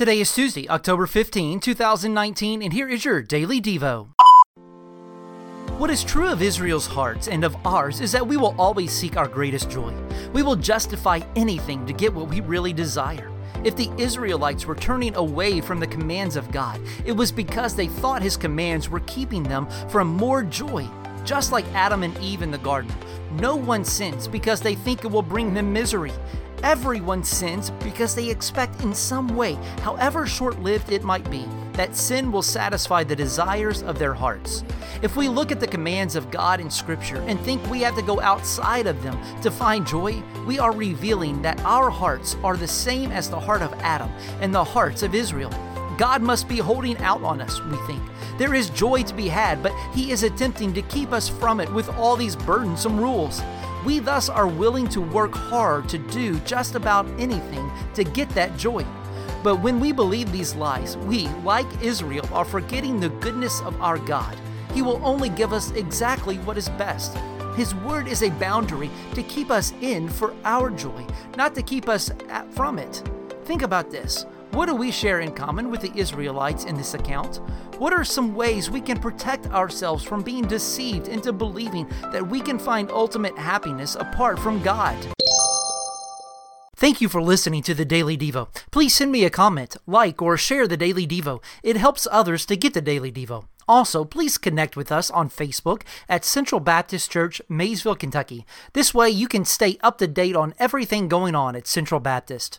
Today is Tuesday, October 15, 2019, and here is your Daily Devo. What is true of Israel's hearts and of ours is that we will always seek our greatest joy. We will justify anything to get what we really desire. If the Israelites were turning away from the commands of God, it was because they thought His commands were keeping them from more joy. Just like Adam and Eve in the garden, no one sins because they think it will bring them misery. Everyone sins because they expect in some way, however short lived it might be, that sin will satisfy the desires of their hearts. If we look at the commands of God in Scripture and think we have to go outside of them to find joy, we are revealing that our hearts are the same as the heart of Adam and the hearts of Israel. God must be holding out on us, we think. There is joy to be had, but He is attempting to keep us from it with all these burdensome rules. We thus are willing to work hard to do just about anything to get that joy. But when we believe these lies, we, like Israel, are forgetting the goodness of our God. He will only give us exactly what is best. His word is a boundary to keep us in for our joy, not to keep us from it. Think about this. What do we share in common with the Israelites in this account? What are some ways we can protect ourselves from being deceived into believing that we can find ultimate happiness apart from God? Thank you for listening to the Daily Devo. Please send me a comment, like, or share the Daily Devo. It helps others to get the Daily Devo. Also, please connect with us on Facebook at Central Baptist Church, Maysville, Kentucky. This way you can stay up to date on everything going on at Central Baptist.